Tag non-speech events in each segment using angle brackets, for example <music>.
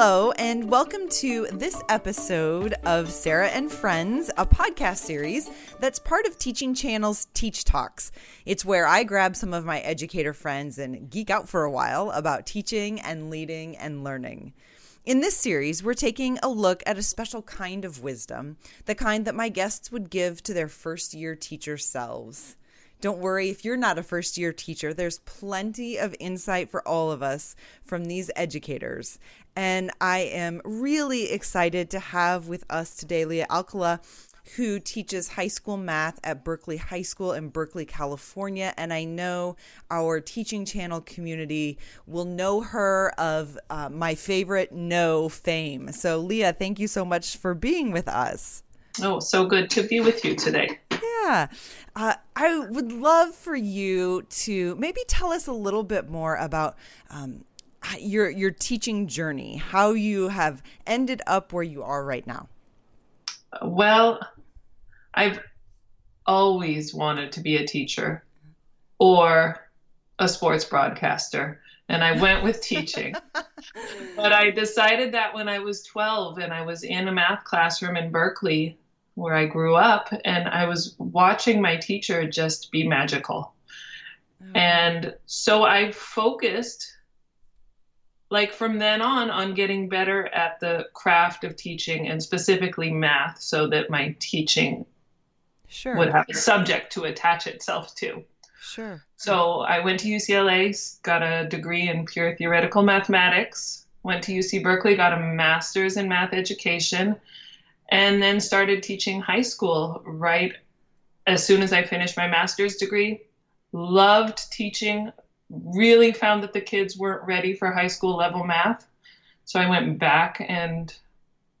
Hello, and welcome to this episode of Sarah and Friends, a podcast series that's part of Teaching Channel's Teach Talks. It's where I grab some of my educator friends and geek out for a while about teaching and leading and learning. In this series, we're taking a look at a special kind of wisdom, the kind that my guests would give to their first year teacher selves. Don't worry if you're not a first year teacher, there's plenty of insight for all of us from these educators. And I am really excited to have with us today Leah Alcala, who teaches high school math at Berkeley High School in Berkeley, California. And I know our teaching channel community will know her of uh, my favorite no fame. So, Leah, thank you so much for being with us. Oh, so good to be with you today. Yeah. Uh, I would love for you to maybe tell us a little bit more about um, your your teaching journey, how you have ended up where you are right now. Well, I've always wanted to be a teacher or a sports broadcaster, and I went with teaching. <laughs> but I decided that when I was 12 and I was in a math classroom in Berkeley where I grew up, and I was watching my teacher just be magical. Mm-hmm. And so I focused, like from then on, on getting better at the craft of teaching and specifically math so that my teaching sure. would have a subject to attach itself to. Sure. So I went to UCLA, got a degree in pure theoretical mathematics, went to UC Berkeley, got a master's in math education, and then started teaching high school right as soon as I finished my master's degree. Loved teaching, really found that the kids weren't ready for high school level math. So I went back and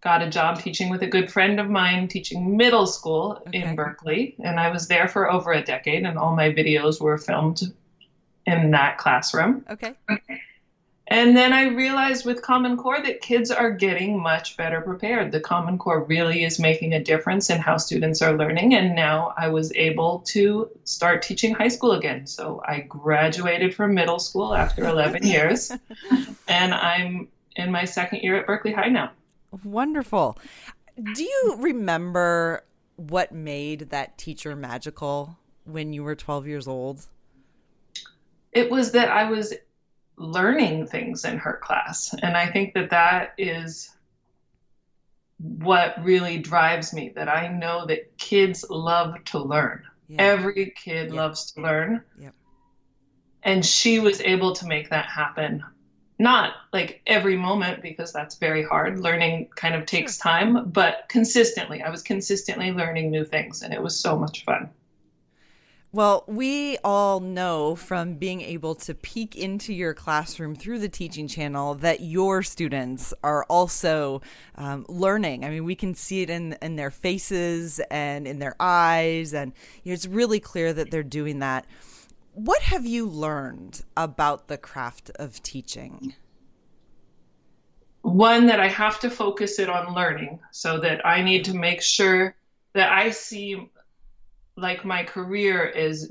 got a job teaching with a good friend of mine teaching middle school okay. in Berkeley. And I was there for over a decade, and all my videos were filmed in that classroom. Okay. And then I realized with Common Core that kids are getting much better prepared. The Common Core really is making a difference in how students are learning. And now I was able to start teaching high school again. So I graduated from middle school after <laughs> 11 years, and I'm in my second year at Berkeley High now. Wonderful. Do you remember what made that teacher magical when you were 12 years old? It was that I was learning things in her class. And I think that that is what really drives me that I know that kids love to learn. Yeah. Every kid yep. loves to learn. Yep. And she was able to make that happen. Not like every moment because that's very hard. Learning kind of takes sure. time, but consistently. I was consistently learning new things and it was so much fun. Well, we all know from being able to peek into your classroom through the teaching channel that your students are also um, learning. I mean, we can see it in in their faces and in their eyes, and it's really clear that they're doing that. What have you learned about the craft of teaching? One that I have to focus it on learning, so that I need to make sure that I see like my career is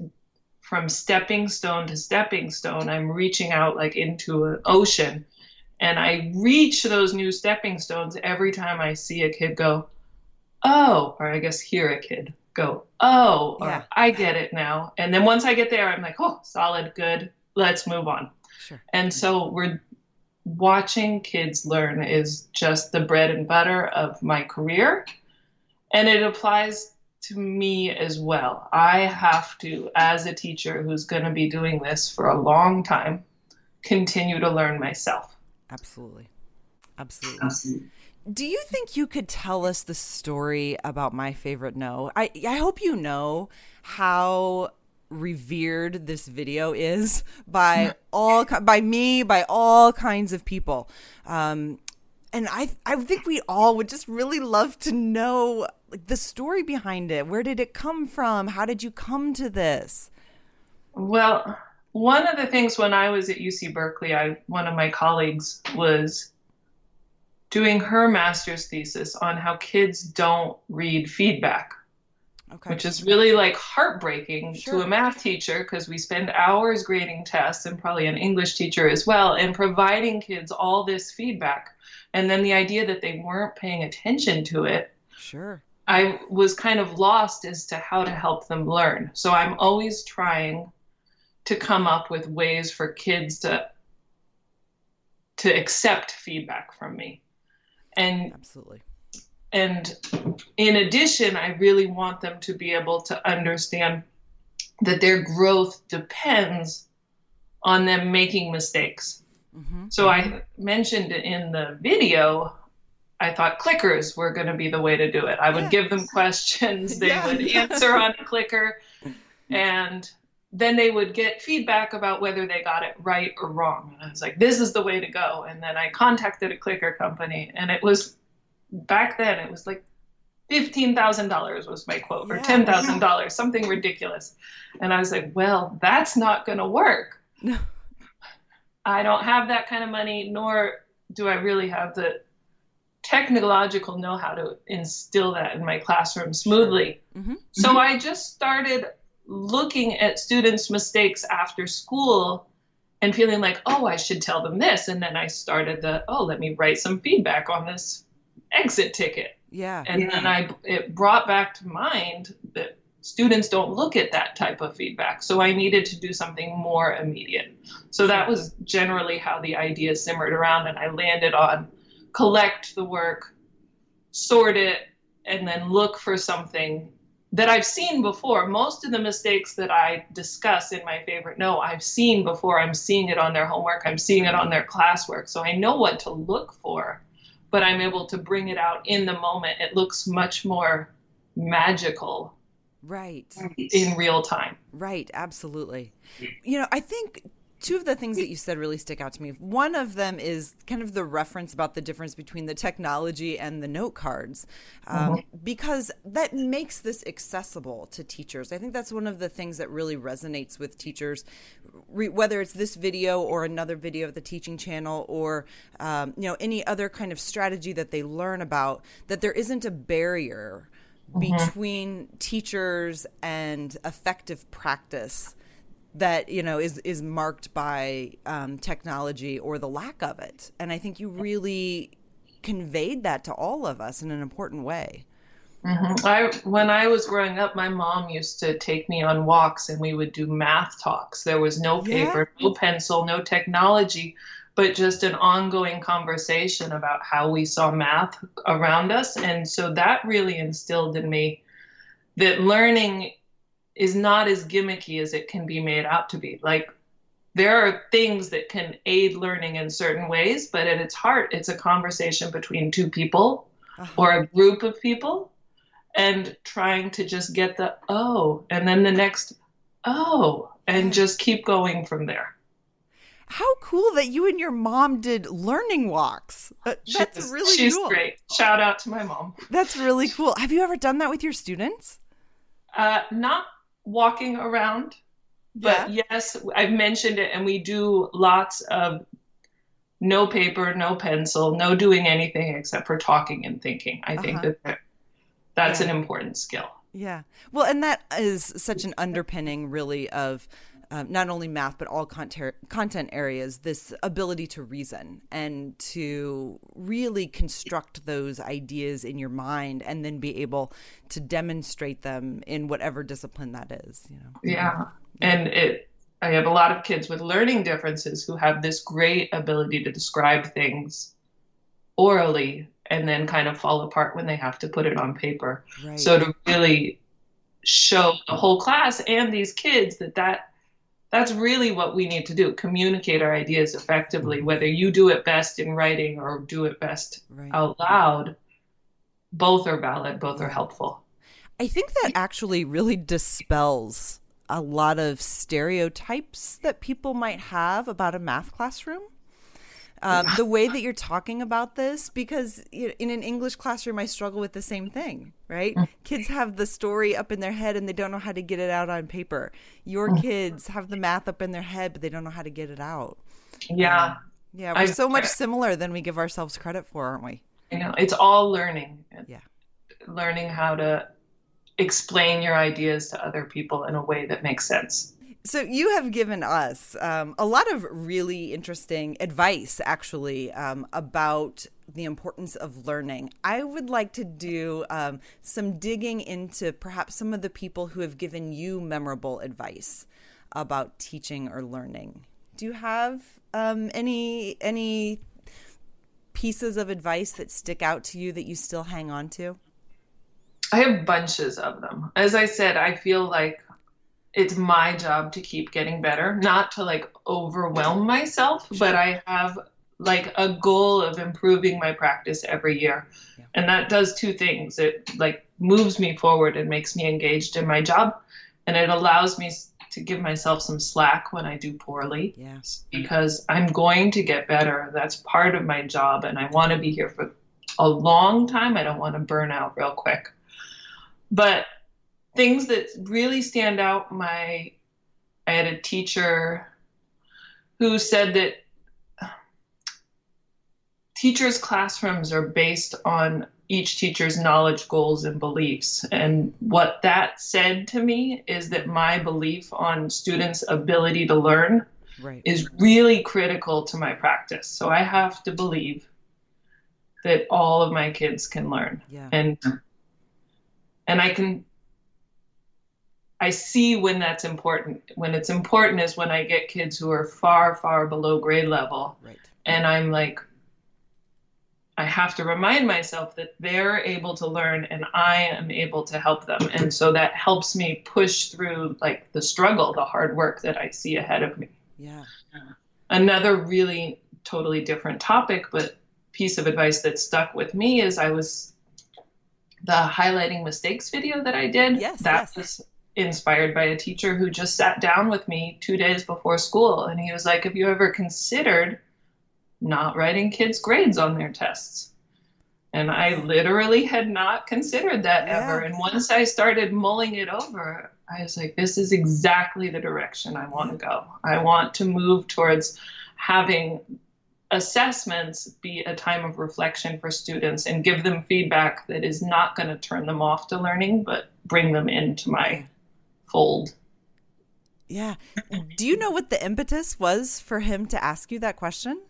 from stepping stone to stepping stone. I'm reaching out like into an ocean. And I reach those new stepping stones every time I see a kid go, oh, or I guess hear a kid go, oh, yeah. I get it now. And then once I get there, I'm like, oh, solid, good, let's move on. Sure. And so we're watching kids learn is just the bread and butter of my career. And it applies to me as well. I have to, as a teacher who's going to be doing this for a long time, continue to learn myself. Absolutely. Absolutely. Absolutely. Do you think you could tell us the story about my favorite no? I I hope you know how revered this video is <laughs> by <laughs> all by me by all kinds of people. Um, and I I think we all would just really love to know like the story behind it. Where did it come from? How did you come to this? Well, one of the things when I was at UC Berkeley, I one of my colleagues was doing her master's thesis on how kids don't read feedback. Okay. which is really like heartbreaking Sure. to a math teacher because we spend hours grading tests and probably an English teacher as well and providing kids all this feedback. And then the idea that they weren't paying attention to it, Sure. I was kind of lost as to how to help them learn. So I'm always trying to come up with ways for kids to to accept feedback from me. And Absolutely. And in addition, I really want them to be able to understand that their growth depends on them making mistakes. hmm So I mentioned in the video, I thought clickers were going to be the way to do it. I would Yeah. give them questions, they Yeah. would answer on a clicker, and then they would get feedback about whether they got it right or wrong. And I was like, this is the way to go. And then I contacted a clicker company, and it was back then, it was like $15,000 was my quote, or $10,000, something ridiculous. And I was like, well, that's not going to work. No. I don't have that kind of money, nor do I really have the technological know how to instill that in my classroom smoothly. Mhm. So I just started looking at students' mistakes after school and feeling like, oh, I should tell them this. And then I started the, oh, let me write some feedback on this exit ticket. Yeah. And then I it brought back to mind that students don't look at that type of feedback. So I needed to do something more immediate. So that was generally how the idea simmered around and I landed on collect the work, sort it, and then look for something that I've seen before. Most of the mistakes that I discuss in my favorite no, I've seen before. I'm seeing it on their homework, I'm seeing it on their classwork. So I know what to look for, but I'm able to bring it out in the moment. It looks much more magical Right. in real time. Right, absolutely. You know, I think two of the things that you said really stick out to me. One of them is kind of the reference about the difference between the technology and the note cards, um, because that makes this accessible to teachers. I think that's one of the things that really resonates with teachers, re- whether it's this video or another video of the teaching channel or um, you know any other kind of strategy that they learn about. That there isn't a barrier between teachers and effective practice that you know is is marked by um, technology or the lack of it and i think you really conveyed that to all of us in an important way Mhm. I when I was growing up, my mom used to take me on walks, and we would do math talks. There was no Yeah. paper, no pencil, no technology, but just an ongoing conversation about how we saw math around us. And so that really instilled in me that learning is not as gimmicky as it can be made out to be. Like there are things that can aid learning in certain ways, but at its heart, it's a conversation between two people Uh-huh. or a group of people and trying to just get the oh and then the next oh and just keep going from there. how cool that you and your mom did learning walks Uh, that's She's- really she's cool great. Shout out to my mom. that's really <laughs> cool have you ever done that with your students Uh, not walking around, but yes, I've mentioned it, and we do lots of no paper, no pencil, no doing anything except for talking and thinking. I think Uh-huh. that that- that's Yeah. an important skill. Yeah. Well, and that is such an underpinning, really, of um, not only math, but all content, content areas, this ability to reason and to really construct those ideas in your mind and then be able to demonstrate them in whatever discipline that is, you know. Yeah. And it I have a lot of kids with learning differences who have this great ability to describe things orally and then kind of fall apart when they have to put it on paper. Right. So to really show the whole class and these kids that that that's really what we need to do communicate our ideas effectively mm-hmm. whether you do it best in writing or do it best right. out loud both are valid both are helpful I think that actually really dispels a lot of stereotypes that people might have about a math classroom. Um, <laughs> the way that you're talking about this, because in an English classroom, I struggle with the same thing, right? Mm. Kids have the story up in their head and they don't know how to get it out on paper. Your mm. kids have the math up in their head, but they don't know how to get it out. yeah um, Yeah, we're I- so much similar than we give ourselves credit for, aren't we? you know it's all learning Yeah. learning how to explain your ideas to other people in a way that makes sense. So, you have given us um, a lot of really interesting advice, actually, um, about the importance of learning. I would like to do um, some digging into perhaps some of the people who have given you memorable advice about teaching or learning. Do you have um, any any pieces of advice that stick out to you that you still hang on to? I have bunches of them. As I said, I feel like it's my job to keep getting better, not to like overwhelm myself, sure. but I have like a goal of improving my practice every year. Yeah. And that does two things. It like moves me forward and makes me engaged in my job and it allows me to give myself some slack when I do poorly. Yes. Because I'm going to get better. That's part of my job and I want to be here for a long time. I don't want to burn out real quick. But things that really stand out my I had a teacher who said that teachers' classrooms are based on each teacher's knowledge, goals, and beliefs. And what that said to me is that my belief on students' ability to learn right. is really critical to my practice. So I have to believe that all of my kids can learn. Yeah. And and I can I see when that's important. When it's important is when I get kids who are far, far below grade level. Right. And I'm like, I have to remind myself that they're able to learn and I am able to help them. And so that helps me push through like the struggle, the hard work that I see ahead of me. Yeah. Another really totally different topic, but piece of advice that stuck with me is I was the highlighting mistakes video that I did. Yes. That yes. was inspired by a teacher who just sat down with me two days before school and he was like, Have you ever considered not writing kids' grades on their tests? And I literally had not considered that yeah. ever. And once I started mulling it over, I was like, this is exactly the direction I want to go. I want to move towards having assessments be a time of reflection for students and give them feedback that is not going to turn them off to learning, but bring them into my fold. Yeah. Do you know what the impetus was for him to ask you that question?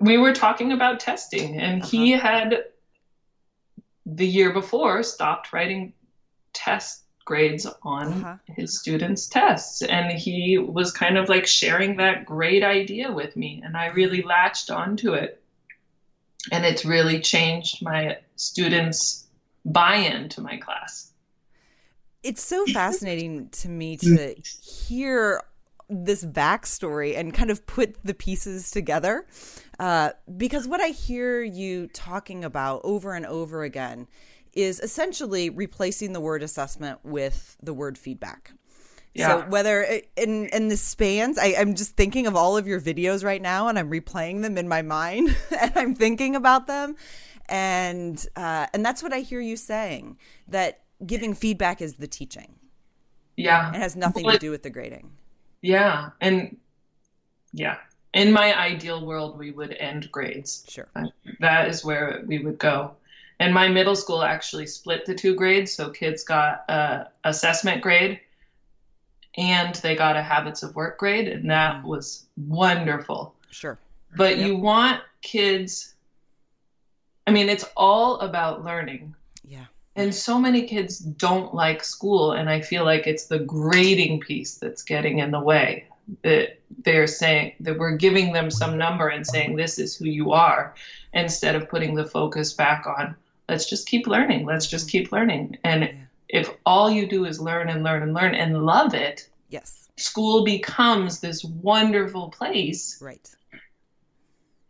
We were talking about testing, and uh-huh. he had the year before stopped writing test grades on uh-huh. his students' tests. And he was kind of like sharing that great idea with me, and I really latched onto it. And it's really changed my students' buy in to my class it's so <laughs> fascinating to me to hear this backstory and kind of put the pieces together. Uh, because what I hear you talking about over and over again is essentially replacing the word assessment with the word feedback. Yeah. So whether in in the spans, I, I'm just thinking of all of your videos right now, and I'm replaying them in my mind, <laughs> and I'm thinking about them, and uh, and that's what I hear you saying that giving feedback is the teaching. Yeah. It has nothing to do with the grading. Yeah. And yeah. In my ideal world, we would end grades. Sure. That is where we would go. And my middle school actually split the two grades. So kids got a assessment grade and they got a habits of work grade. And that mm. was wonderful. Sure. But yep. you want kids, I mean, it's all about learning. And so many kids don't like school, and I feel like it's the grading piece that's getting in the way. That they're saying that we're giving them some number and saying this is who you are, instead of putting the focus back on let's just keep learning, let's just keep learning. And yeah. if all you do is learn and learn and learn and love it, yes, school becomes this wonderful place. Right.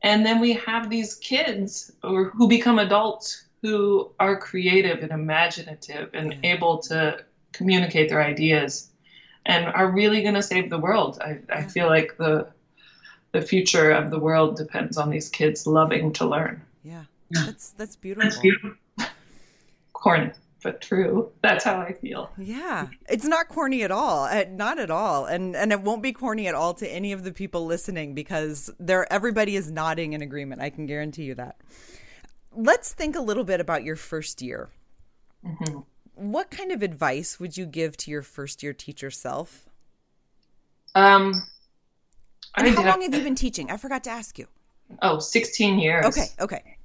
And then we have these kids or who become adults who are creative and imaginative and able to communicate their ideas and are really going to save the world. I, I feel like the the future of the world depends on these kids loving to learn. Yeah, that's that's beautiful. That's beautiful. Corny, but true. That's how I feel. Yeah, it's not corny at all. Uh, not at all, and and it won't be corny at all to any of the people listening because there everybody is nodding in agreement. I can guarantee you that let's think a little bit about your first year. Mm-hmm. What kind of advice would you give to your first year teacher self? Um, and how long have you been teaching? I forgot to ask you. Oh, 16 years. Okay, okay.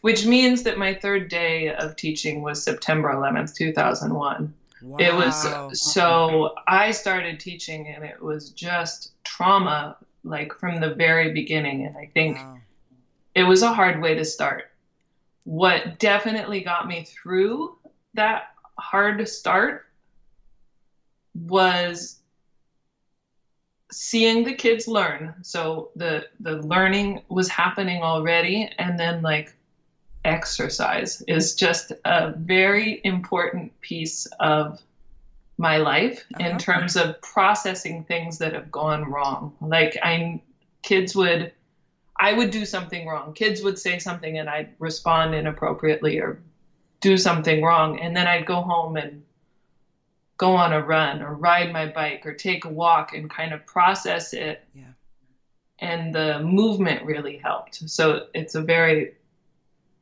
Which means that my third day of teaching was September 11th, 2001. Wow. It was so I started teaching and it was just trauma like from the very beginning and I think wow. it was a hard way to start. What definitely got me through that hard start was seeing the kids learn. So the the learning was happening already and then like exercise is just a very important piece of my life in terms of processing things that have gone wrong. Like I kids would I would do something wrong. Kids would say something and I'd respond inappropriately or do something wrong and then I'd go home and go on a run or ride my bike or take a walk and kind of process it. Yeah. And the movement really helped. So it's a very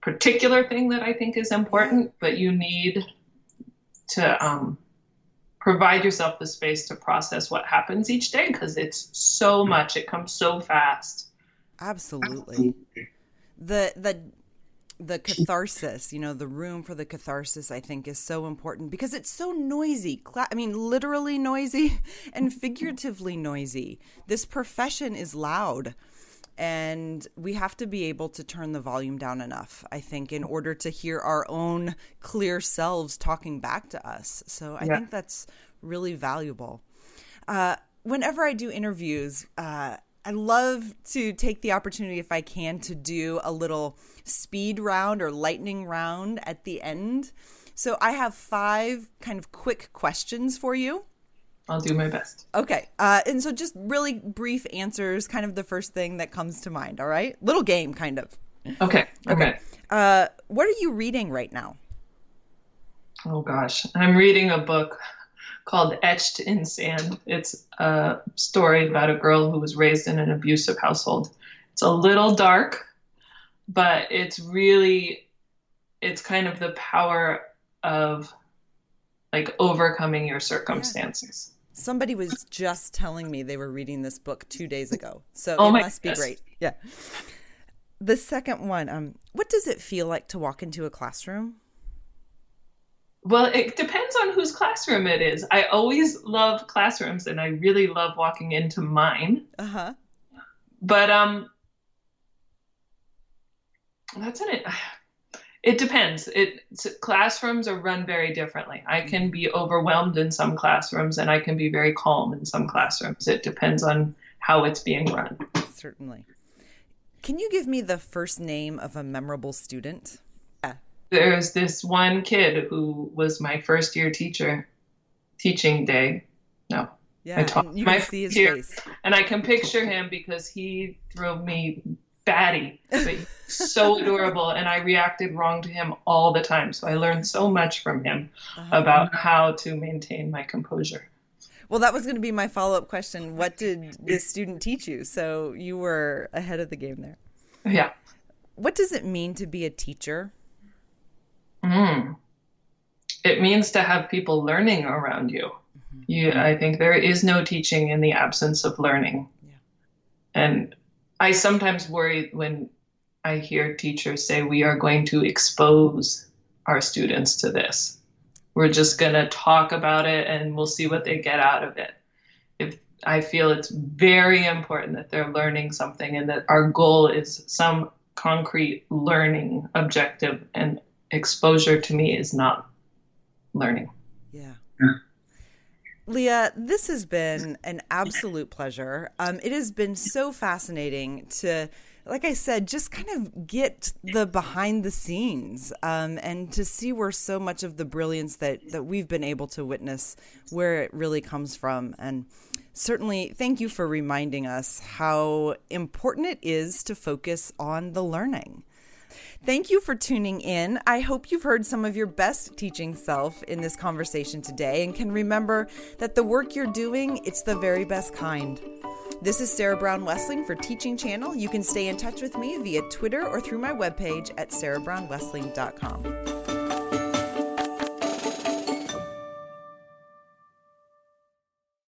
particular thing that I think is important, but you need to um, provide yourself the space to process what happens each day because it's so much. It comes so fast. Absolutely. The the the catharsis, you know, the room for the catharsis, I think, is so important because it's so noisy. I mean, literally noisy <laughs> and figuratively noisy. This profession is loud. And we have to be able to turn the volume down enough, I think, in order to hear our own clear selves talking back to us. So I yeah. think that's really valuable. Uh, whenever I do interviews, uh, I love to take the opportunity, if I can, to do a little speed round or lightning round at the end. So I have five kind of quick questions for you. I'll do my best. Okay. Uh, and so just really brief answers, kind of the first thing that comes to mind. All right. Little game, kind of. Okay. Okay. Uh, what are you reading right now? Oh, gosh. I'm reading a book called Etched in Sand. It's a story about a girl who was raised in an abusive household. It's a little dark, but it's really, it's kind of the power of like overcoming your circumstances. Yeah. Somebody was just telling me they were reading this book two days ago. So oh it must goodness. be great. Yeah. The second one, um, what does it feel like to walk into a classroom? Well, it depends on whose classroom it is. I always love classrooms and I really love walking into mine. Uh-huh. But um that's an it depends. It classrooms are run very differently. I can be overwhelmed in some classrooms, and I can be very calm in some classrooms. It depends on how it's being run. Certainly. Can you give me the first name of a memorable student? There's this one kid who was my first year teacher, teaching day. No. Yeah, I taught you my can see his year, face. And I can picture him because he drove me batty, but so <laughs> adorable. And I reacted wrong to him all the time. So I learned so much from him uh-huh. about how to maintain my composure. Well, that was going to be my follow up question. What did this student teach you? So you were ahead of the game there. Yeah. What does it mean to be a teacher? Mm. It means to have people learning around you. Mm-hmm. You, I think there is no teaching in the absence of learning. Yeah. And I sometimes worry when I hear teachers say we are going to expose our students to this. We're just going to talk about it and we'll see what they get out of it. If I feel it's very important that they're learning something and that our goal is some concrete learning objective and exposure to me is not learning. Yeah. yeah. Leah, this has been an absolute pleasure. Um, it has been so fascinating to, like I said, just kind of get the behind the scenes um, and to see where so much of the brilliance that, that we've been able to witness, where it really comes from. And certainly, thank you for reminding us how important it is to focus on the learning. Thank you for tuning in. I hope you've heard some of your best teaching self in this conversation today and can remember that the work you're doing, it's the very best kind. This is Sarah Brown Wessling for Teaching Channel. You can stay in touch with me via Twitter or through my webpage at sarahbrownwessling.com.